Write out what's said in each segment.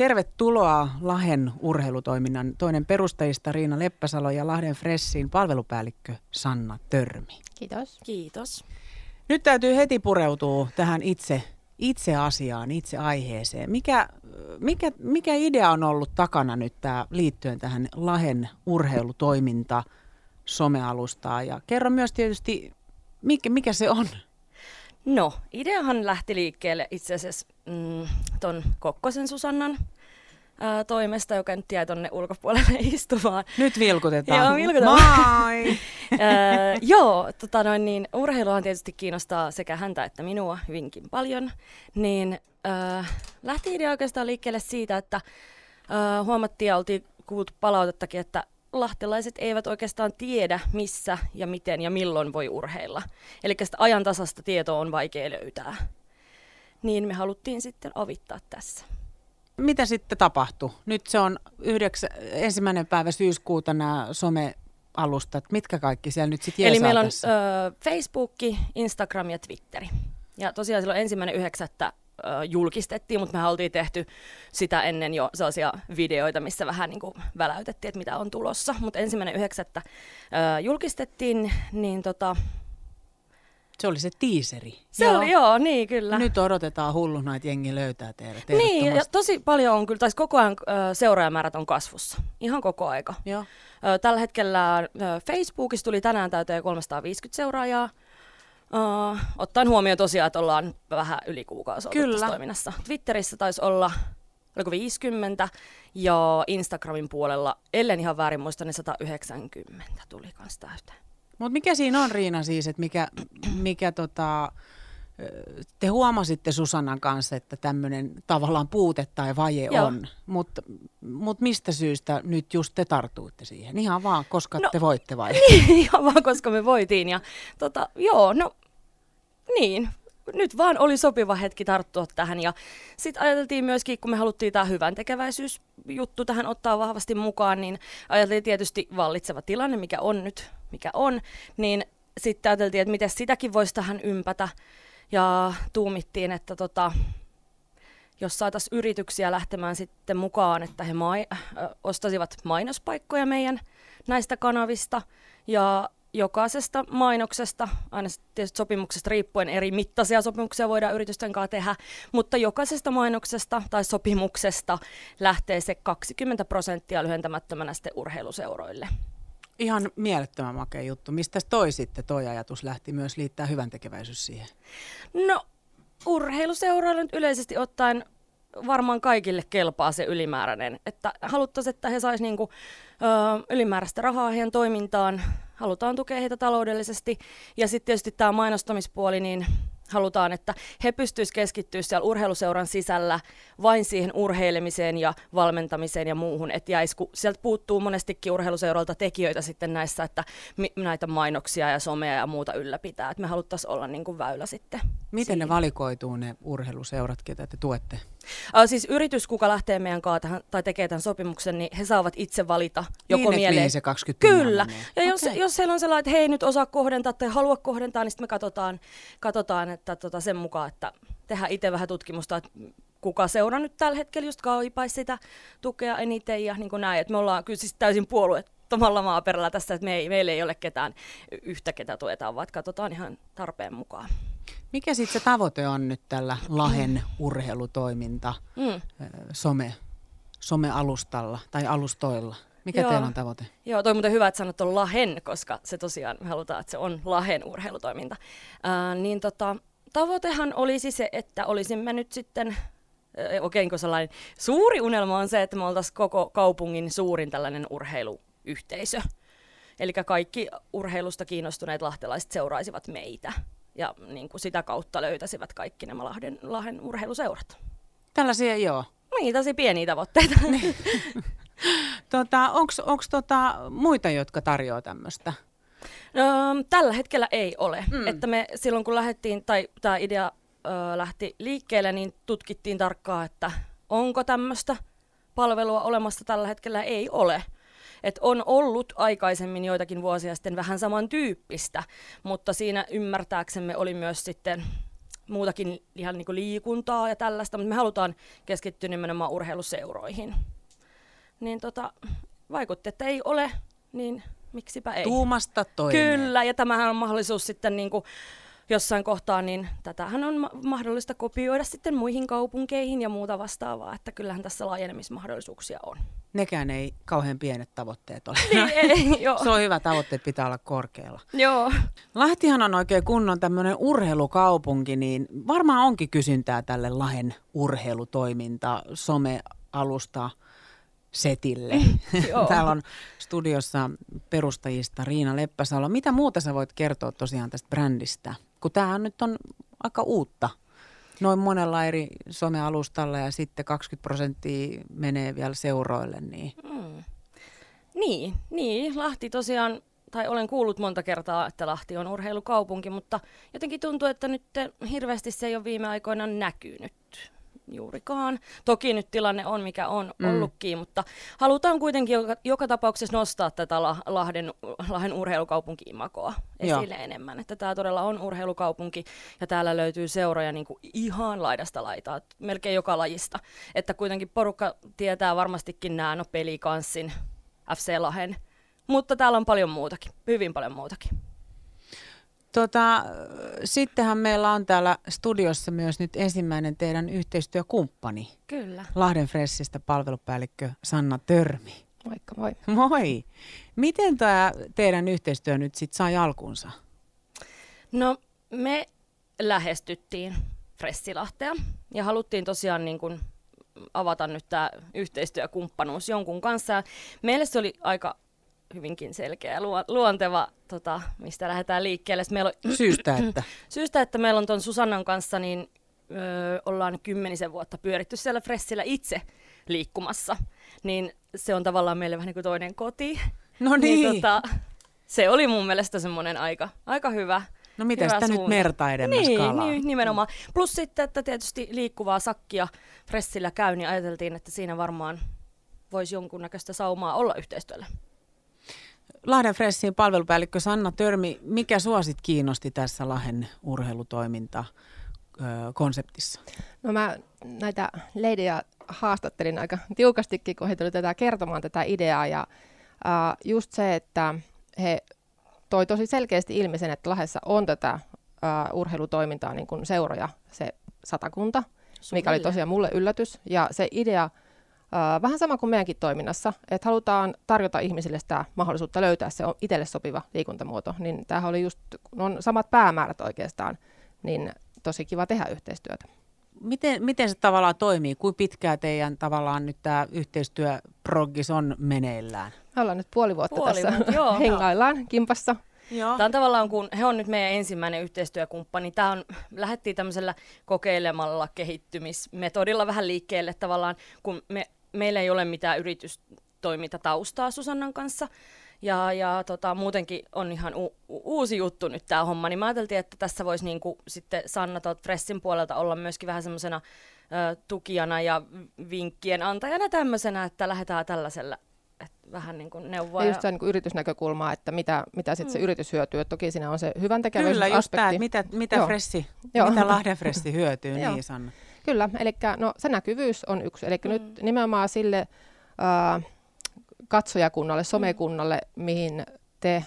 tervetuloa Lahden urheilutoiminnan toinen perustajista Riina Leppäsalo ja Lahden Fressin palvelupäällikkö Sanna Törmi. Kiitos. Kiitos. Nyt täytyy heti pureutua tähän itse, itse asiaan, itse aiheeseen. Mikä, mikä, mikä idea on ollut takana nyt tää, liittyen tähän Lahden urheilutoiminta somealustaan? Ja kerro myös tietysti, mikä, mikä se on? No, ideahan lähti liikkeelle itse asiassa mm, ton Kokkosen Susannan ää, toimesta, joka nyt jäi tonne ulkopuolelle istumaan. Nyt vilkutetaan. Joo, vilkutetaan. Moi! Ää, joo, tota noin, niin, urheiluhan tietysti kiinnostaa sekä häntä että minua hyvinkin paljon. Niin ää, lähti idea oikeastaan liikkeelle siitä, että ää, huomattiin ja oltiin kuultu palautettakin, että lahtelaiset eivät oikeastaan tiedä, missä ja miten ja milloin voi urheilla. Eli sitä ajantasasta tietoa on vaikea löytää. Niin me haluttiin sitten avittaa tässä. Mitä sitten tapahtui? Nyt se on yhdeksä, ensimmäinen päivä syyskuuta nämä some-alustat. Mitkä kaikki siellä nyt sitten Eli meillä on ö, Facebook, Instagram ja Twitteri. Ja tosiaan silloin ensimmäinen yhdeksättä julkistettiin, mutta me oltiin tehty sitä ennen jo sellaisia videoita, missä vähän niin kuin väläytettiin, että mitä on tulossa. Mutta ensimmäinen yhdeksättä julkistettiin, niin tota, Se oli se tiiseri. se joo. oli joo, niin kyllä. Nyt odotetaan hulluna, että jengi löytää teidät. niin, ja tosi paljon on kyllä, tai koko ajan seuraajamäärät on kasvussa. Ihan koko aika. Joo. Tällä hetkellä Facebookissa tuli tänään täyteen 350 seuraajaa. Uh, ottaen huomioon tosiaan, että ollaan vähän yli kuukausi oltu Kyllä. tässä toiminnassa. Twitterissä taisi olla, oliko 50, ja Instagramin puolella, ellen ihan väärin muista, niin 190 tuli kanssa täyteen. Mutta mikä siinä on, Riina, siis, että mikä, mikä tota, te huomasitte Susannan kanssa, että tämmöinen tavallaan puute tai vaje Joo. on, mutta mut mistä syystä nyt just te tartuitte siihen? Ihan vaan, koska No, te voitte vai? Ihan vaan, koska me voitiin. Ja tota, joo, no niin, nyt vaan oli sopiva hetki tarttua tähän. Ja sitten ajateltiin myöskin, kun me haluttiin tämä hyvän tekeväisyysjuttu tähän ottaa vahvasti mukaan, niin ajateltiin tietysti vallitseva tilanne, mikä on nyt, mikä on, niin sitten ajateltiin, että miten sitäkin voisi tähän ympätä. Ja tuumittiin, että tota, jos saataisiin yrityksiä lähtemään sitten mukaan, että he mai- äh, ostasivat mainospaikkoja meidän näistä kanavista ja jokaisesta mainoksesta, aina tietysti sopimuksesta riippuen eri mittaisia sopimuksia voidaan yritysten kanssa tehdä, mutta jokaisesta mainoksesta tai sopimuksesta lähtee se 20 prosenttia lyhentämättömänä sitten urheiluseuroille. Ihan mielettömän makea juttu. Mistä toi sitten toi ajatus lähti myös liittää hyvän tekeväisyys siihen? No, urheiluseuroille nyt yleisesti ottaen varmaan kaikille kelpaa se ylimääräinen. Että haluttaisiin, että he saisivat niinku, ö, ylimääräistä rahaa heidän toimintaan. Halutaan tukea heitä taloudellisesti. Ja sitten tietysti tämä mainostamispuoli, niin halutaan, että he pystyisivät keskittyä siellä urheiluseuran sisällä vain siihen urheilemiseen ja valmentamiseen ja muuhun. Että jäisi, kun sieltä puuttuu monestikin urheiluseuralta tekijöitä sitten näissä, että mi- näitä mainoksia ja somea ja muuta ylläpitää. Että me haluttaisiin olla niin kuin väylä sitten. Miten ne siihen. valikoituu ne urheiluseurat, ketä te tuette? Äh, siis yritys, kuka lähtee meidän kanssa tähän, tai tekee tämän sopimuksen, niin he saavat itse valita joko niin, mieleen. se 20 pinnaa Kyllä. menee. Ja jos, Okei. jos heillä on sellainen, että he ei nyt osaa kohdentaa tai halua kohdentaa, niin sitten me katsotaan, katsotaan että tota sen mukaan, että tehdään itse vähän tutkimusta, että kuka seura nyt tällä hetkellä just kaipaisi sitä tukea eniten ja niin kuin näin. Että me ollaan kyllä siis täysin puolueettomalla maaperällä tässä, että me ei, meillä ei ole ketään yhtä, ketä tuetaan, vaan katsotaan ihan tarpeen mukaan. Mikä sitten se tavoite on nyt tällä Lahen urheilutoiminta Mm. some, somealustalla tai alustoilla? Mikä Joo. teillä on tavoite? Joo, toi muuten hyvä, että sanot on Lahen, koska se tosiaan, me halutaan, että se on Lahen urheilutoiminta. Ää, niin tota, tavoitehan olisi se, että olisimme nyt sitten, okei, okay, sellainen suuri unelma on se, että me oltaisiin koko kaupungin suurin tällainen urheiluyhteisö. Eli kaikki urheilusta kiinnostuneet lahtelaiset seuraisivat meitä ja niin kuin sitä kautta löytäisivät kaikki nämä Lahden, Lahden urheiluseurat. Tällaisia joo. Niin, tosi pieniä tavoitteita. Tota, Onko tota, muita, jotka tarjoaa tämmöistä? No, tällä hetkellä ei ole. Mm. Että me silloin kun lähdettiin, tai tämä idea ö, lähti liikkeelle, niin tutkittiin tarkkaan, että onko tämmöistä palvelua olemassa tällä hetkellä. Ei ole. Et on ollut aikaisemmin joitakin vuosia sitten vähän samantyyppistä, mutta siinä ymmärtääksemme oli myös sitten muutakin ihan niin kuin liikuntaa ja tällaista, mutta me halutaan keskittyä nimenomaan urheiluseuroihin. Niin tota, vaikutti, että ei ole, niin miksipä ei. Tuumasta toimeen. Kyllä, ja tämähän on mahdollisuus sitten niin kuin jossain kohtaa, niin tätähän on ma- mahdollista kopioida sitten muihin kaupunkeihin ja muuta vastaavaa, että kyllähän tässä laajenemismahdollisuuksia on. Nekään ei kauhean pienet tavoitteet ole. Niin, ei, joo. Se on hyvä, tavoitteet pitää olla korkealla. joo. Lahtihan on oikein kunnon tämmöinen urheilukaupunki, niin varmaan onkin kysyntää tälle Lahen urheilutoiminta, somealusta setille. Joo. Täällä on studiossa perustajista Riina Leppäsalo. Mitä muuta sä voit kertoa tosiaan tästä brändistä? Kun tämähän nyt on aika uutta. Noin monella eri somealustalla ja sitten 20 prosenttia menee vielä seuroille. Niin. Mm. Niin, niin, Lahti tosiaan, tai olen kuullut monta kertaa, että Lahti on urheilukaupunki, mutta jotenkin tuntuu, että nyt hirveästi se ei ole viime aikoina näkynyt juurikaan. Toki nyt tilanne on mikä on Mm. ollutkin, mutta halutaan kuitenkin joka, joka tapauksessa nostaa tätä La- Lahden, Lahden urheilukaupunki-imakoa Joo. esille enemmän. Että tämä todella on urheilukaupunki ja täällä löytyy seuroja niin kuin ihan laidasta laitaa, melkein joka lajista. Että kuitenkin porukka tietää varmastikin nämä, no pelikanssin, FC Lahen, mutta täällä on paljon muutakin, hyvin paljon muutakin. Tota, sittenhän meillä on täällä studiossa myös nyt ensimmäinen teidän yhteistyökumppani. Kyllä. Lahden Fressistä palvelupäällikkö Sanna Törmi. Moikka moi. Moi! Miten tämä teidän yhteistyö nyt sitten sai alkunsa? No me lähestyttiin Fressilahtea ja haluttiin tosiaan niin kuin avata nyt tämä yhteistyökumppanuus jonkun kanssa. Ja meille se oli aika hyvinkin selkeä ja luo- luonteva, tota, mistä lähdetään liikkeelle. Sitten Meillä on, Syystä, että syystä, että meillä on tuon Susannan kanssa, niin öö, ollaan kymmenisen vuotta pyöritty siellä Fressillä itse liikkumassa. Niin se on tavallaan meille vähän niin kuin toinen koti. No niin. tota, se oli mun mielestä semmoinen aika, aika hyvä, no mitä hyvä sitä nyt suunta. merta edemmäs niin, kalaa? niin, nimenomaan. Plus sitten, että tietysti liikkuvaa sakkia Fressillä käy, niin ajateltiin, että siinä varmaan voisi jonkunnäköistä saumaa olla yhteistyöllä. Lahden Fressin palvelupäällikkö Sanna Törmi, mikä sua sit kiinnosti tässä Lahden urheilutoiminta konseptissa? No mä näitä leidejä haastattelin aika tiukastikin, kun he tuli tätä kertomaan tätä ideaa. Ja äh, just se, että he toi tosi selkeästi ilmi sen, että Lahdessa on tätä äh, urheilutoimintaa niin kuin seuroja, se satakunta, mikä oli tosiaan mulle yllätys. Ja se idea, vähän sama kuin meidänkin toiminnassa, että halutaan tarjota ihmisille sitä mahdollisuutta löytää se itselle sopiva liikuntamuoto, niin tämähän oli just, kun on samat päämäärät oikeastaan, niin tosi kiva tehdä yhteistyötä. Miten, miten se tavallaan toimii? Kuinka pitkään teidän tavallaan nyt tämä yhteistyöproggis on meneillään? Me ollaan nyt puoli vuotta Puoli tässä vuotta, joo. hengaillaan kimpassa. Joo. Tämä on tavallaan, kun he on nyt meidän ensimmäinen yhteistyökumppani, tämä on, lähdettiin tämmöisellä kokeilemalla kehittymismetodilla vähän liikkeelle tavallaan, kun me, meillä ei ole mitään yritystoimintataustaa Susannan kanssa, ja, ja tota, muutenkin on ihan u- uusi juttu nyt tämä homma, niin mä ajateltiin, että tässä voisi niinku sitten Sanna tuolta Fressin puolelta olla myöskin vähän semmoisena tukijana ja vinkkien antajana tämmöisenä, että lähdetään tällaisella, että vähän niin kuin neuvoa. Ja just se niin yritysnäkökulmaa, että mitä, mitä sitten se yritys hyötyy. Että toki siinä on se hyvän Kyllä, just tämä, tekeväisyysaspekti. mitä, mitä, Joo. Fressi, Joo. mitä Lahden Fressi hyötyy, niin Sanna. Kyllä, eli no, se näkyvyys on yksi. Eli Mm. mm. nyt nimenomaan sille äh, katsojakunnalle, somekunnalle, mihin te äh,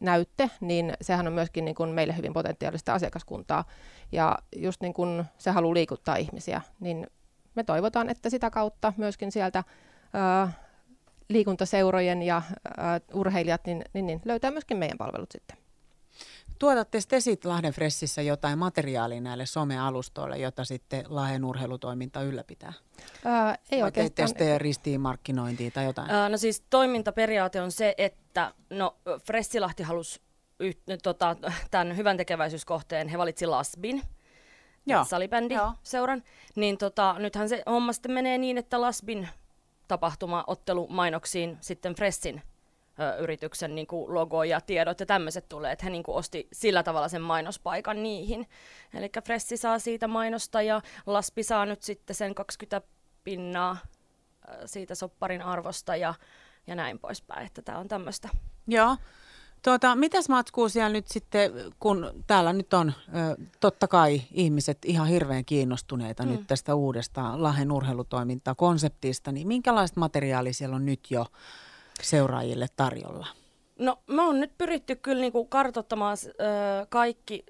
näytte, niin sehän on myöskin niin kuin meille hyvin potentiaalista asiakaskuntaa. Ja just niin kuin se haluaa liikuttaa ihmisiä, niin me toivotaan, että sitä kautta myöskin sieltä äh, liikuntaseurojen ja äh, urheilijat niin, niin, niin löytää myöskin meidän palvelut sitten. Tuotatte te sitten Lahden Fressissä jotain materiaalia näille somealustoille, jota sitten Lahden urheilutoiminta ylläpitää? Ää, ei Vai oikeastaan. sitten ristiinmarkkinointia tai jotain? Ää, no siis toimintaperiaate on se, että no Fressilahti halusi yh, tota, tämän hyvän tekeväisyyskohteen, he valitsi Lasbin, Joo. salibändi Joo. seuran, niin tota, nythän se homma sitten menee niin, että Lasbin tapahtuma ottelumainoksiin sitten Fressin ö, yrityksen niin kuin logo ja tiedot ja tämmöiset tulee, että he niin kuin osti sillä tavalla sen mainospaikan niihin. Eli Fressi saa siitä mainosta ja Laspi saa nyt sitten sen 20 pinnaa siitä sopparin arvosta ja, ja näin poispäin, että tämä on tämmöistä. Joo. Tuota, mitäs matskuu siellä nyt sitten, kun täällä nyt on ö, totta kai ihmiset ihan hirveän kiinnostuneita mm. nyt tästä uudesta Lahen urheilutoimintaa konseptista, niin minkälaista materiaalia siellä on nyt jo seuraajille tarjolla? No me on nyt pyritty kyllä niinku kartoittamaan ö, kaikki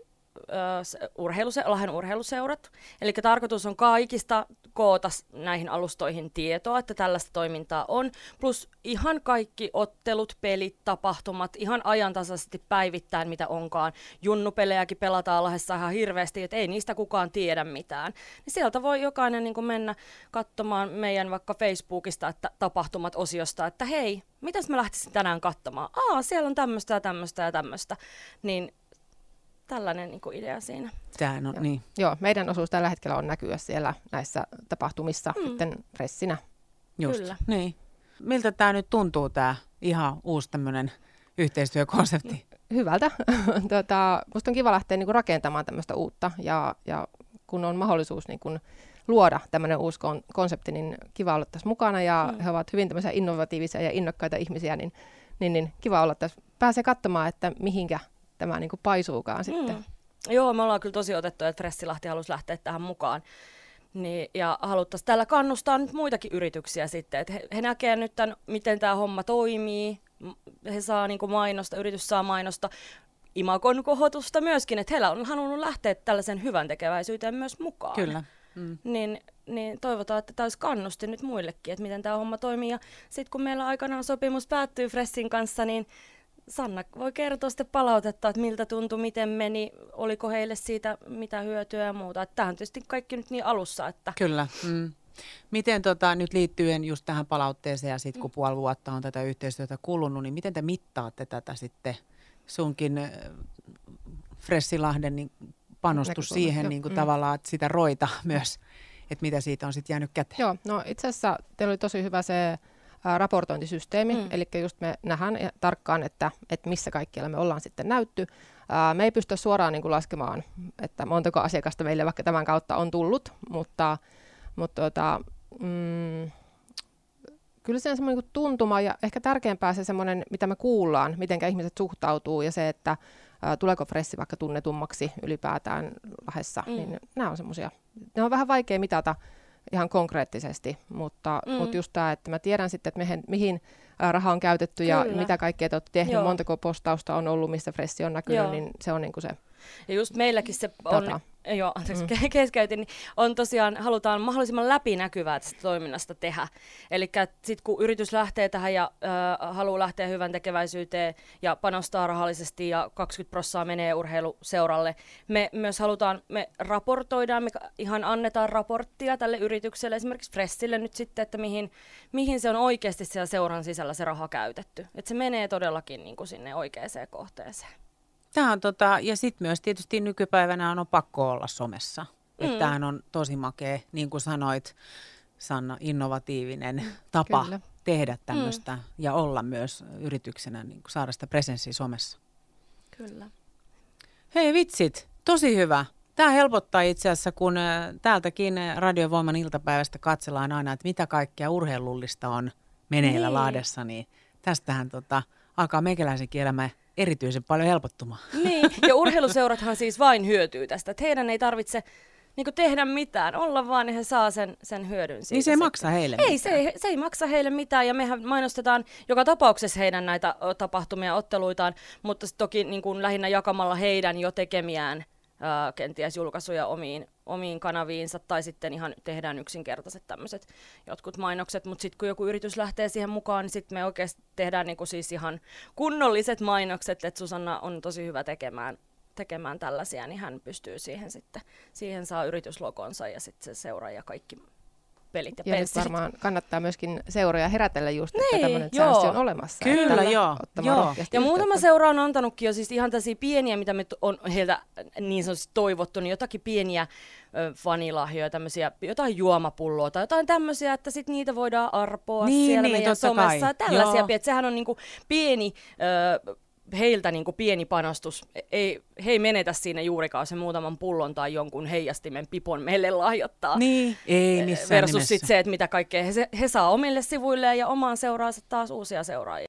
urheiluse- Lahden urheiluseurat. Eli tarkoitus on kaikista koota näihin alustoihin tietoa, että tällaista toimintaa on. Plus ihan kaikki ottelut, pelit, tapahtumat, ihan ajantasaisesti päivittäin mitä onkaan. Junnupelejäkin pelataan Lahdessa ihan hirveästi, että ei niistä kukaan tiedä mitään. Niin sieltä voi jokainen niin mennä katsomaan meidän vaikka Facebookista että tapahtumat osiosta, että hei, mitäs mä lähtisin tänään katsomaan? Aa, siellä on tämmöistä ja tämmöistä ja tämmöistä. Niin tällainen niin kuin idea siinä. Tämä on, niin. Joo, meidän osuus tällä hetkellä on näkyä siellä näissä tapahtumissa mm. sitten pressinä. Just, Kyllä. Niin. Miltä tämä nyt tuntuu, tämä ihan uusi tämmöinen yhteistyökonsepti? Hyvältä. tota, musta on kiva lähteä niinku rakentamaan tämmöistä uutta ja, ja kun on mahdollisuus niinku luoda tämmöinen uusi kon- konsepti, niin kiva olla tässä mukana ja mm. he ovat hyvin tämmöisiä innovatiivisia ja innokkaita ihmisiä, niin, niin, niin kiva olla tässä. Pääsee katsomaan, että mihinkä tämä niin kuin paisuukaan sitten. Mm. Joo, me ollaan kyllä tosi otettu, että Fressilahti halusi lähteä tähän mukaan. Niin, ja haluttaisiin tällä kannustaa nyt muitakin yrityksiä sitten, että he, he näkevät nyt tämän, miten tämä homma toimii, he saa niin kuin mainosta, yritys saa mainosta, imakon kohotusta myöskin, että heillä on halunnut lähteä tällaisen hyvän tekeväisyyteen myös mukaan. Kyllä. Mm. Niin, niin toivotaan, että tämä olisi kannusti nyt muillekin, että miten tämä homma toimii. Ja sitten kun meillä aikanaan sopimus päättyy Fressin kanssa, niin Sanna voi kertoa sitten palautetta, että miltä tuntui, miten meni, oliko heille siitä mitä hyötyä ja muuta. Että tämähän tietysti kaikki nyt niin alussa. Että... Kyllä. Mm. Miten tota, nyt liittyen just tähän palautteeseen ja sitten kun mm. puoli vuotta on tätä yhteistyötä kulunut, niin miten te mittaatte tätä sitten sunkin äh, Fressilahden niin panostus siihen niin kuin mm. tavallaan, että sitä roita myös, että mitä siitä on sitten jäänyt käteen? Joo, no itse asiassa teillä oli tosi hyvä se raportointisysteemi, mm. eli just me nähdään tarkkaan, että, että missä kaikkialla me ollaan sitten näytty. Ää, me ei pysty suoraan niin kuin laskemaan, että montako asiakasta meille vaikka tämän kautta on tullut, mutta, mutta tuota, mm, kyllä se on semmoinen niin tuntuma ja ehkä tärkeämpää se semmoinen, mitä me kuullaan, miten ihmiset suhtautuu ja se, että tuleeko Fressi vaikka tunnetummaksi ylipäätään lahessa, mm. niin nämä on semmoisia, ne on vähän vaikea mitata, ihan konkreettisesti, mutta, mm. mutta just tämä, että mä tiedän sitten, että mihin, mihin raha on käytetty Kyllä. ja mitä kaikkea te olette tehnyt, Joo. montako postausta on ollut, missä Fressi on näkynyt, Joo. niin se on niin kuin se ja just meilläkin se on, Data. joo, anteeksi, mm. keskeytin, niin on tosiaan, halutaan mahdollisimman läpinäkyvää tästä toiminnasta tehdä. Eli sitten kun yritys lähtee tähän ja äh, haluaa lähteä hyvän tekeväisyyteen ja panostaa rahallisesti ja 20 prossaa menee urheiluseuralle, me myös halutaan, me raportoidaan, me ihan annetaan raporttia tälle yritykselle, esimerkiksi Fressille nyt sitten, että mihin, mihin se on oikeasti siellä seuran sisällä se raha käytetty. Että se menee todellakin niin kuin sinne oikeaan kohteeseen. Tämä on tota, ja sitten myös tietysti nykypäivänä on pakko olla somessa. Mm. Että tämähän on tosi makea, niin kuin sanoit Sanna, innovatiivinen tapa Kyllä. tehdä tämmöistä mm. ja olla myös yrityksenä, niin kuin saada sitä presenssiä somessa. Kyllä. Hei vitsit, tosi hyvä. Tämä helpottaa itse asiassa, kun täältäkin Radiovoiman iltapäivästä katsellaan aina, että mitä kaikkea urheilullista on meneillä niin. Laadessa, niin tästähän tota, alkaa meikäläisenkin elämä erityisen paljon helpottumaan. Niin, ja urheiluseurathan siis vain hyötyy tästä, että heidän ei tarvitse niin tehdä mitään, olla vaan, niin he saa sen, sen hyödyn siitä. Niin se ei maksa heille Ei, se ei, se ei maksa heille mitään, ja mehän mainostetaan joka tapauksessa heidän näitä tapahtumia, otteluitaan, mutta toki niin kuin lähinnä jakamalla heidän jo tekemiään ää, kenties julkaisuja omiin, omiin kanaviinsa tai sitten ihan tehdään yksinkertaiset tämmöiset jotkut mainokset, mutta sitten kun joku yritys lähtee siihen mukaan, niin sitten me oikeasti tehdään niinku siis ihan kunnolliset mainokset, että Susanna on tosi hyvä tekemään tekemään tällaisia, niin hän pystyy siihen sitten, siihen saa yrityslogonsa ja sitten se seuraaja kaikki pelit ja, ja nyt varmaan kannattaa myöskin seuroja herätellä just, että niin, tämmöinen joo. on olemassa. Kyllä, joo. joo. Ja muutama seura on antanutkin jo siis ihan tällaisia pieniä, mitä me on heiltä niin sanotusti toivottu, niin jotakin pieniä ö, fanilahjoja, tämmöisiä, jotain juomapulloa tai jotain tämmöisiä, että sit niitä voidaan arpoa niin, siellä niin, meidän somessa. Kai. Tällaisia, että sehän on niinku pieni ö, heiltä niin kuin pieni panostus. Ei, he ei menetä siinä juurikaan se muutaman pullon tai jonkun heijastimen pipon meille lahjoittaa. Niin, ei missään Versus sit se, että mitä kaikkea he, he saa omille sivuilleen ja omaan seuraansa taas uusia seuraajia.